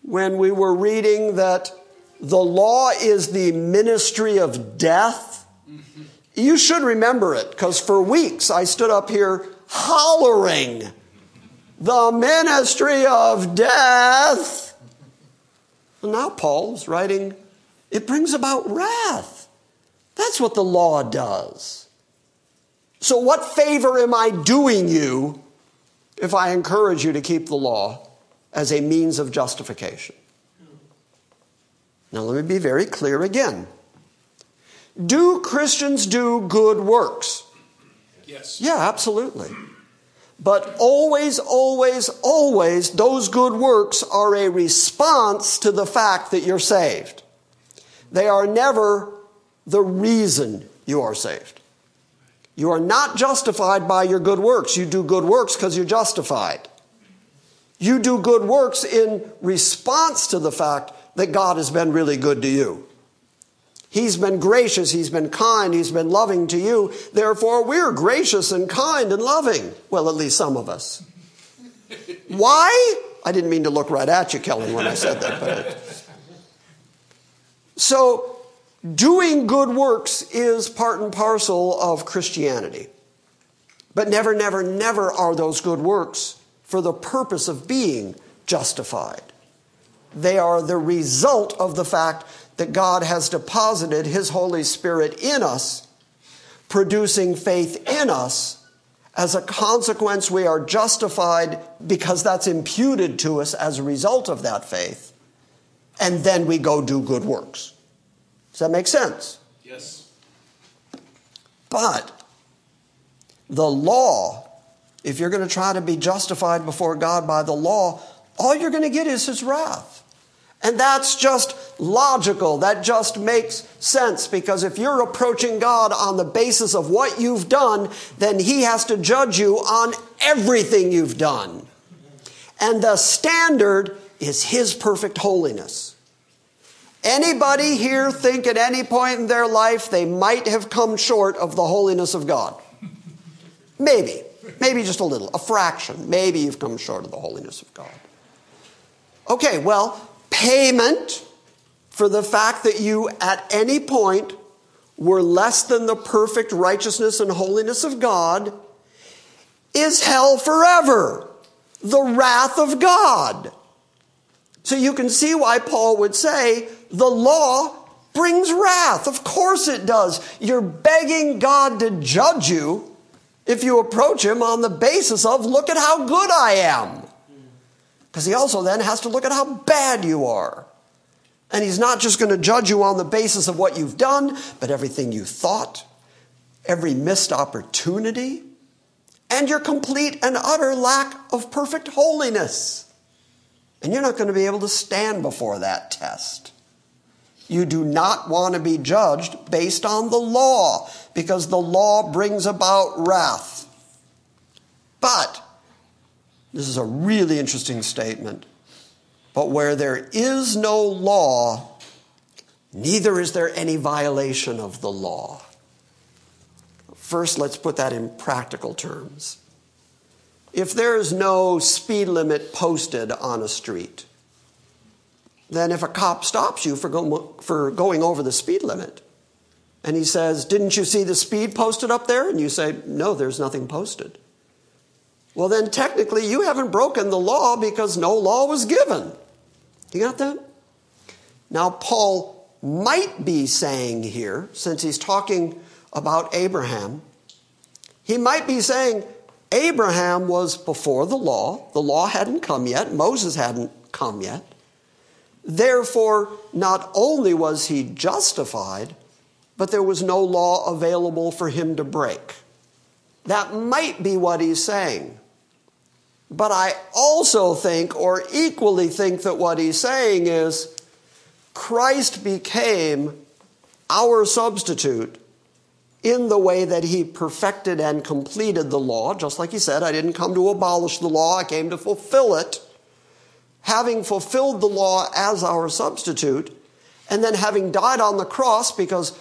when we were reading that the law is the ministry of death? You should remember it because for weeks I stood up here hollering, the ministry of death. And now Paul's writing, it brings about wrath. That's what the law does. So, what favor am I doing you if I encourage you to keep the law as a means of justification? Now, let me be very clear again. Do Christians do good works? Yes. Yeah, absolutely. But always, always, always, those good works are a response to the fact that you're saved. They are never the reason you are saved. You are not justified by your good works. You do good works because you're justified. You do good works in response to the fact that God has been really good to you. He's been gracious, He's been kind, He's been loving to you. Therefore, we're gracious and kind and loving. Well, at least some of us. Why? I didn't mean to look right at you, Kellen, when I said that. But so, doing good works is part and parcel of Christianity. But never, never, never are those good works for the purpose of being justified. They are the result of the fact that God has deposited His Holy Spirit in us, producing faith in us. As a consequence, we are justified because that's imputed to us as a result of that faith. And then we go do good works. Does that make sense? Yes. But the law, if you're going to try to be justified before God by the law, all you're going to get is his wrath. And that's just logical. That just makes sense because if you're approaching God on the basis of what you've done, then he has to judge you on everything you've done. And the standard is his perfect holiness. Anybody here think at any point in their life they might have come short of the holiness of God? Maybe. Maybe just a little, a fraction. Maybe you've come short of the holiness of God. Okay, well, payment for the fact that you at any point were less than the perfect righteousness and holiness of God is hell forever. The wrath of God. So you can see why Paul would say the law brings wrath. Of course it does. You're begging God to judge you if you approach him on the basis of, look at how good I am. Because he also then has to look at how bad you are. And he's not just going to judge you on the basis of what you've done, but everything you thought, every missed opportunity, and your complete and utter lack of perfect holiness. And you're not going to be able to stand before that test. You do not want to be judged based on the law because the law brings about wrath. But, this is a really interesting statement. But where there is no law, neither is there any violation of the law. First, let's put that in practical terms. If there is no speed limit posted on a street, then if a cop stops you for, go, for going over the speed limit and he says, Didn't you see the speed posted up there? And you say, No, there's nothing posted. Well, then technically you haven't broken the law because no law was given. You got that? Now, Paul might be saying here, since he's talking about Abraham, he might be saying Abraham was before the law. The law hadn't come yet, Moses hadn't come yet. Therefore, not only was he justified, but there was no law available for him to break. That might be what he's saying. But I also think, or equally think, that what he's saying is Christ became our substitute in the way that he perfected and completed the law. Just like he said, I didn't come to abolish the law, I came to fulfill it having fulfilled the law as our substitute, and then having died on the cross, because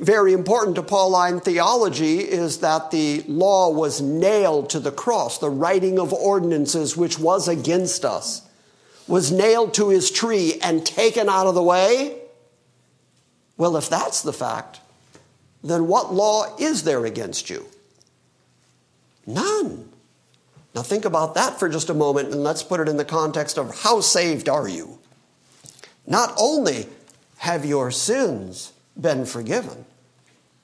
very important to Pauline theology is that the law was nailed to the cross. The writing of ordinances, which was against us, was nailed to his tree and taken out of the way. Well, if that's the fact, then what law is there against you? None. Now, think about that for just a moment and let's put it in the context of how saved are you? Not only have your sins been forgiven,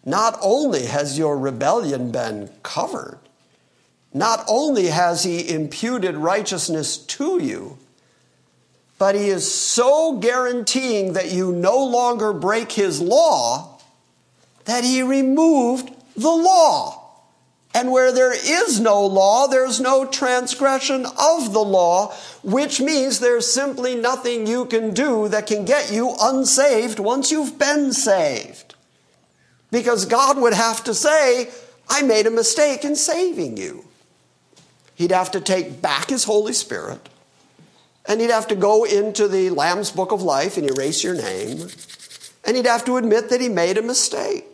not only has your rebellion been covered, not only has he imputed righteousness to you, but he is so guaranteeing that you no longer break his law that he removed the law. And where there is no law, there's no transgression of the law, which means there's simply nothing you can do that can get you unsaved once you've been saved. Because God would have to say, I made a mistake in saving you. He'd have to take back His Holy Spirit, and He'd have to go into the Lamb's Book of Life and erase your name, and He'd have to admit that He made a mistake.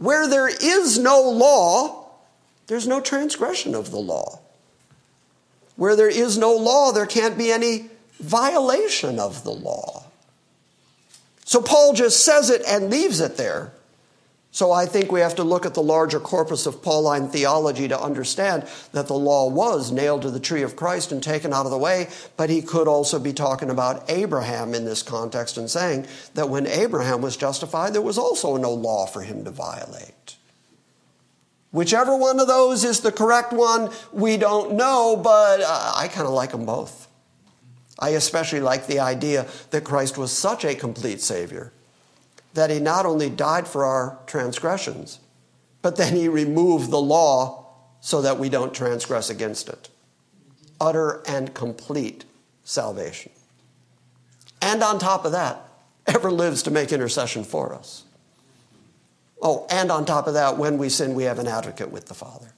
Where there is no law, there's no transgression of the law. Where there is no law, there can't be any violation of the law. So Paul just says it and leaves it there. So I think we have to look at the larger corpus of Pauline theology to understand that the law was nailed to the tree of Christ and taken out of the way, but he could also be talking about Abraham in this context and saying that when Abraham was justified, there was also no law for him to violate. Whichever one of those is the correct one, we don't know, but uh, I kind of like them both. I especially like the idea that Christ was such a complete Savior that he not only died for our transgressions, but then he removed the law so that we don't transgress against it. Utter and complete salvation. And on top of that, ever lives to make intercession for us. Oh, and on top of that, when we sin, we have an advocate with the Father.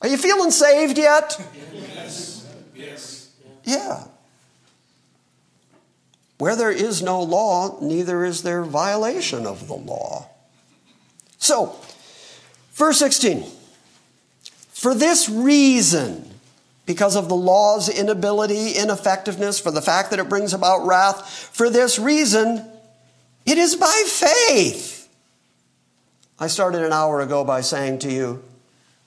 Are you feeling saved yet? Yes. Yes. Yeah. Where there is no law, neither is there violation of the law. So, verse 16. For this reason, because of the law's inability, ineffectiveness, for the fact that it brings about wrath, for this reason, it is by faith. I started an hour ago by saying to you,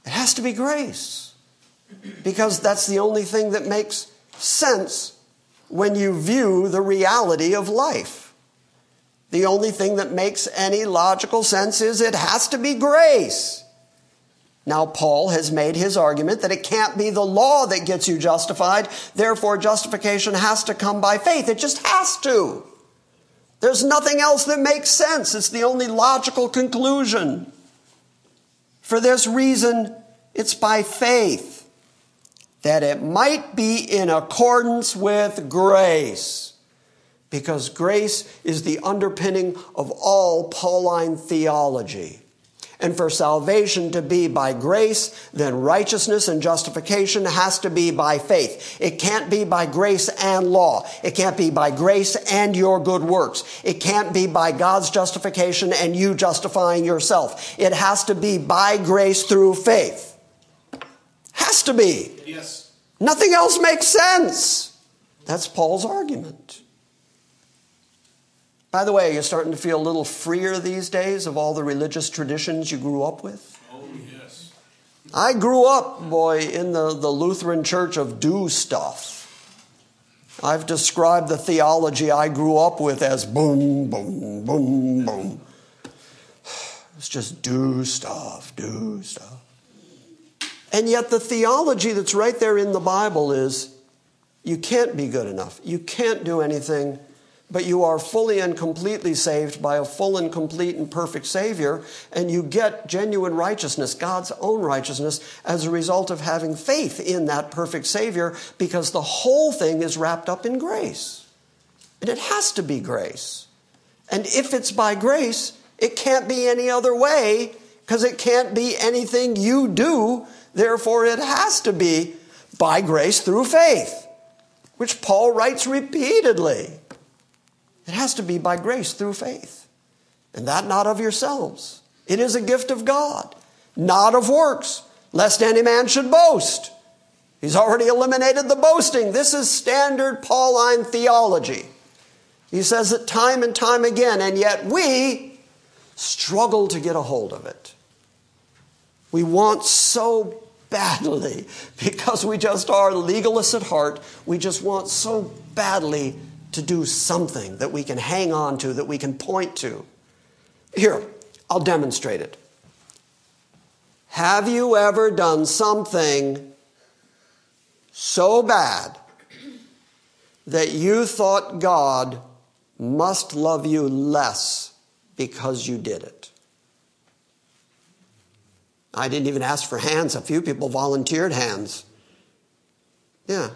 it has to be grace. Because that's the only thing that makes sense when you view the reality of life. The only thing that makes any logical sense is it has to be grace. Now, Paul has made his argument that it can't be the law that gets you justified, therefore, justification has to come by faith. It just has to. There's nothing else that makes sense. It's the only logical conclusion. For this reason, it's by faith that it might be in accordance with grace. Because grace is the underpinning of all Pauline theology. And for salvation to be by grace, then righteousness and justification has to be by faith. It can't be by grace and law. It can't be by grace and your good works. It can't be by God's justification and you justifying yourself. It has to be by grace through faith. Has to be. Yes. Nothing else makes sense. That's Paul's argument. By the way, you're starting to feel a little freer these days of all the religious traditions you grew up with. Oh, yes. I grew up, boy, in the, the Lutheran church of do stuff. I've described the theology I grew up with as boom, boom, boom, boom. It's just do stuff, do stuff. And yet, the theology that's right there in the Bible is you can't be good enough. You can't do anything, but you are fully and completely saved by a full and complete and perfect Savior, and you get genuine righteousness, God's own righteousness, as a result of having faith in that perfect Savior, because the whole thing is wrapped up in grace. And it has to be grace. And if it's by grace, it can't be any other way, because it can't be anything you do Therefore, it has to be by grace through faith, which Paul writes repeatedly. It has to be by grace through faith, and that not of yourselves. It is a gift of God, not of works, lest any man should boast. He's already eliminated the boasting. This is standard Pauline theology. He says it time and time again, and yet we struggle to get a hold of it. We want so badly because we just are legalists at heart. We just want so badly to do something that we can hang on to, that we can point to. Here, I'll demonstrate it. Have you ever done something so bad that you thought God must love you less because you did it? I didn't even ask for hands. A few people volunteered hands. Yeah.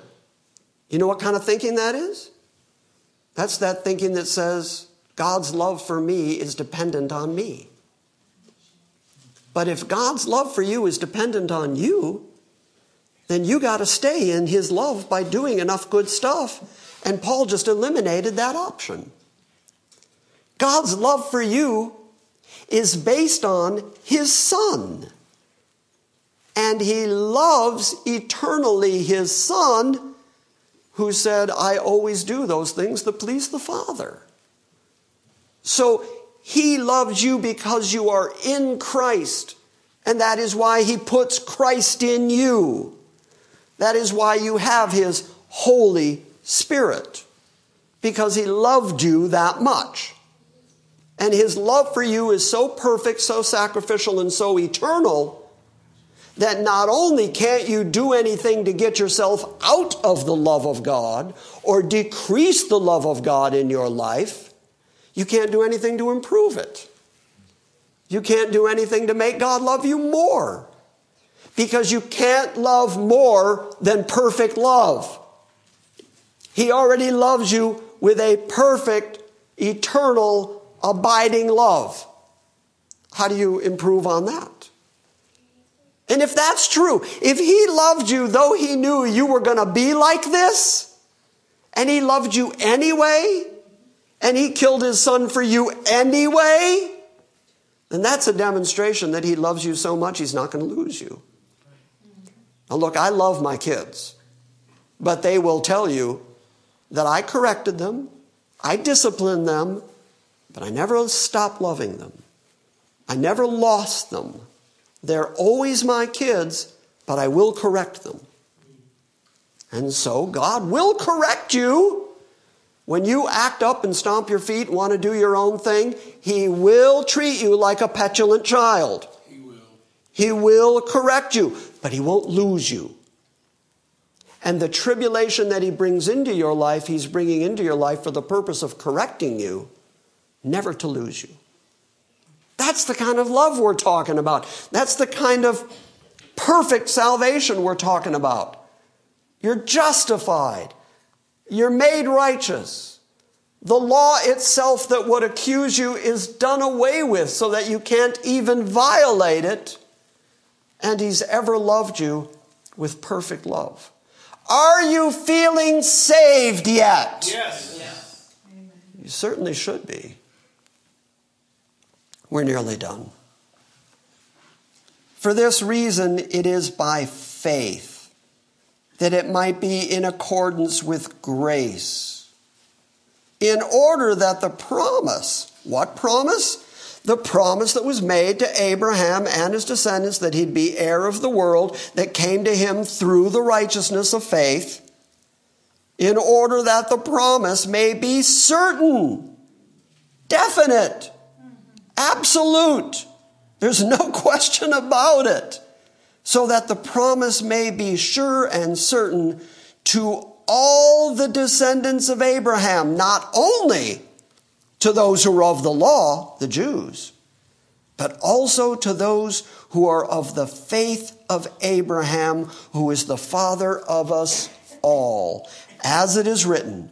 You know what kind of thinking that is? That's that thinking that says God's love for me is dependent on me. But if God's love for you is dependent on you, then you got to stay in his love by doing enough good stuff. And Paul just eliminated that option. God's love for you is based on his son and he loves eternally his son who said, I always do those things that please the Father. So He loves you because you are in Christ. And that is why He puts Christ in you. That is why you have His Holy Spirit. Because He loved you that much. And His love for you is so perfect, so sacrificial, and so eternal that not only can't you do anything to get yourself out of the love of God or decrease the love of God in your life, you can't do anything to improve it. You can't do anything to make God love you more because you can't love more than perfect love. He already loves you with a perfect, eternal, abiding love. How do you improve on that? And if that's true, if he loved you though he knew you were going to be like this, and he loved you anyway, and he killed his son for you anyway, then that's a demonstration that he loves you so much he's not going to lose you. Now, look, I love my kids, but they will tell you that I corrected them, I disciplined them, but I never stopped loving them. I never lost them. They're always my kids, but I will correct them. And so God will correct you. When you act up and stomp your feet and want to do your own thing, He will treat you like a petulant child. He will. He will correct you, but He won't lose you. And the tribulation that He brings into your life, He's bringing into your life for the purpose of correcting you, never to lose you. That's the kind of love we're talking about. That's the kind of perfect salvation we're talking about. You're justified. You're made righteous. The law itself that would accuse you is done away with so that you can't even violate it. And He's ever loved you with perfect love. Are you feeling saved yet? Yes. yes. You certainly should be. We're nearly done. For this reason, it is by faith that it might be in accordance with grace, in order that the promise, what promise? The promise that was made to Abraham and his descendants that he'd be heir of the world that came to him through the righteousness of faith, in order that the promise may be certain, definite, Absolute. There's no question about it. So that the promise may be sure and certain to all the descendants of Abraham, not only to those who are of the law, the Jews, but also to those who are of the faith of Abraham, who is the father of us all. As it is written,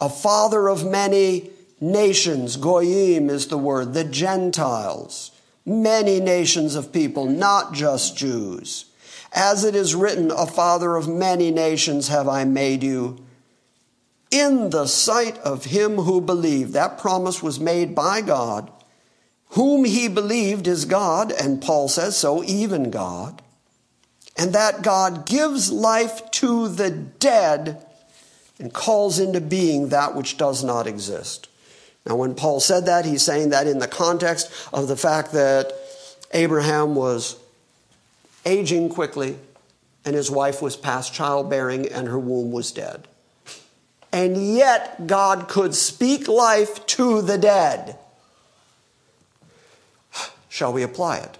a father of many nations, goyim is the word, the Gentiles, many nations of people, not just Jews. As it is written, a father of many nations have I made you in the sight of him who believed. That promise was made by God. Whom he believed is God, and Paul says so, even God. And that God gives life to the dead and calls into being that which does not exist. Now, when Paul said that, he's saying that in the context of the fact that Abraham was aging quickly and his wife was past childbearing and her womb was dead. And yet, God could speak life to the dead. Shall we apply it?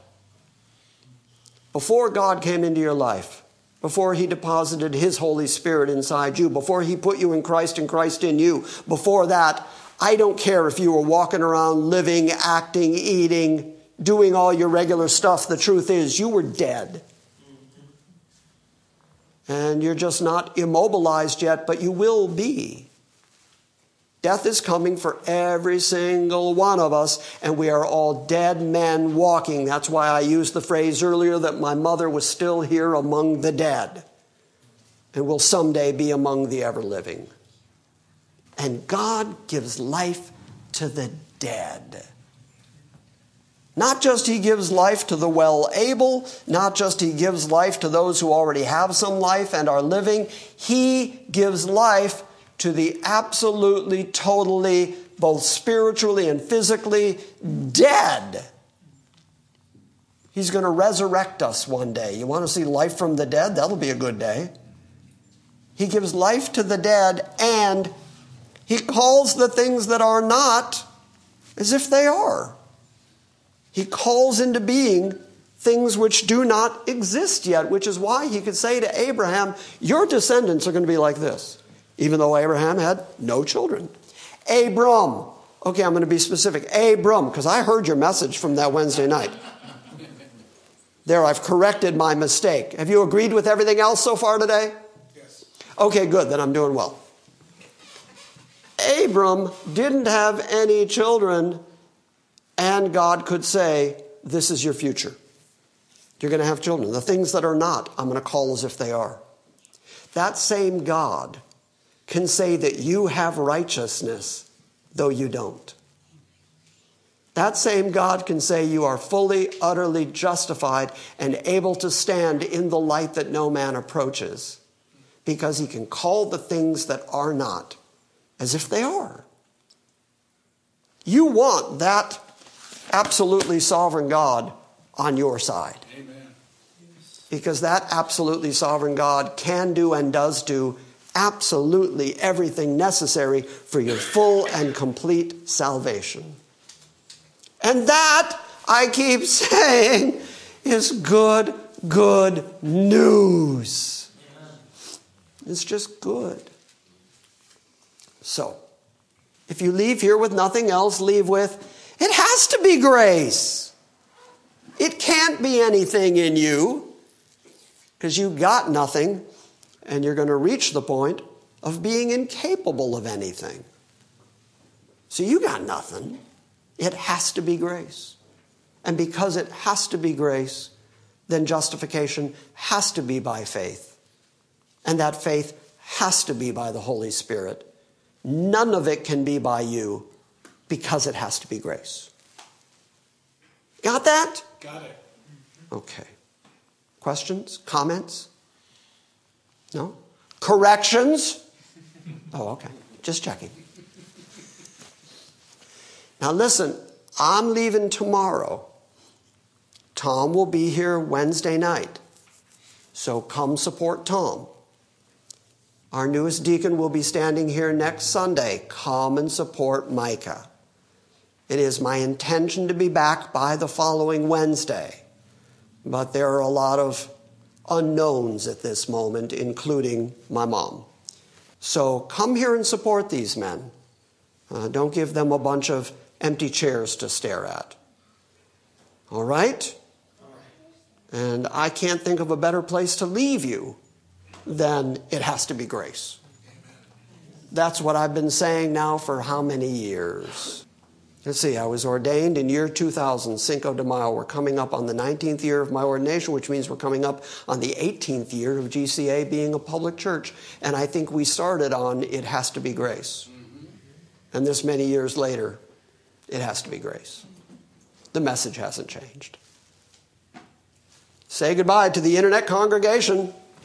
Before God came into your life, before he deposited his Holy Spirit inside you, before he put you in Christ and Christ in you, before that, I don't care if you were walking around living, acting, eating, doing all your regular stuff. The truth is, you were dead. And you're just not immobilized yet, but you will be. Death is coming for every single one of us, and we are all dead men walking. That's why I used the phrase earlier that my mother was still here among the dead and will someday be among the ever living. And God gives life to the dead. Not just he gives life to the well able, not just he gives life to those who already have some life and are living, he gives life to the absolutely, totally both spiritually and physically, dead. He's going to resurrect us one day. You want to see life from the dead? That'll be a good day. He gives life to the dead and he calls the things that are not as if they are. He calls into being things which do not exist yet, which is why he could say to Abraham, Your descendants are going to be like this, even though Abraham had no children. Abram, okay, I'm going to be specific. Abram, because I heard your message from that Wednesday night. There, I've corrected my mistake. Have you agreed with everything else so far today? Yes. Okay, good, then I'm doing well. Abram didn't have any children, and God could say, This is your future. You're going to have children. The things that are not, I'm going to call as if they are. That same God can say that you have righteousness, though you don't. That same God can say you are fully, utterly justified and able to stand in the light that no man approaches because he can call the things that are not as if they are. You want that absolutely sovereign God on your side. Amen. Because that absolutely sovereign God can do and does do absolutely everything necessary for your full and complete salvation. And that, I keep saying, is good, good news. It's just good. So, if you leave here with nothing else, leave with, it has to be grace. It can't be anything in you because you got nothing and you're going to reach the point of being incapable of anything. So you got nothing. It has to be grace. And because it has to be grace, then justification has to be by faith. And that faith has to be by the Holy Spirit. None of it can be by you because it has to be grace. Got that? Got it. Okay. Questions? Comments? No? Corrections? Oh, okay. Just checking. Now, listen, I'm leaving tomorrow. Tom will be here Wednesday night. So come support Tom. Our newest deacon will be standing here next Sunday. Come and support Micah. It is my intention to be back by the following Wednesday, but there are a lot of unknowns at this moment, including my mom. So come here and support these men. Uh, don't give them a bunch of empty chairs to stare at. All right? And I can't think of a better place to leave you than it has to be grace. That's what I've been saying now for how many years? Let's see, I was ordained in year 2000, Cinco de Mayo. We're coming up on the 19th year of my ordination, which means we're coming up on the 18th year of GCA being a public church. And I think we started on it has to be grace. And this many years later, it has to be grace. The message hasn't changed. Say goodbye to the internet congregation.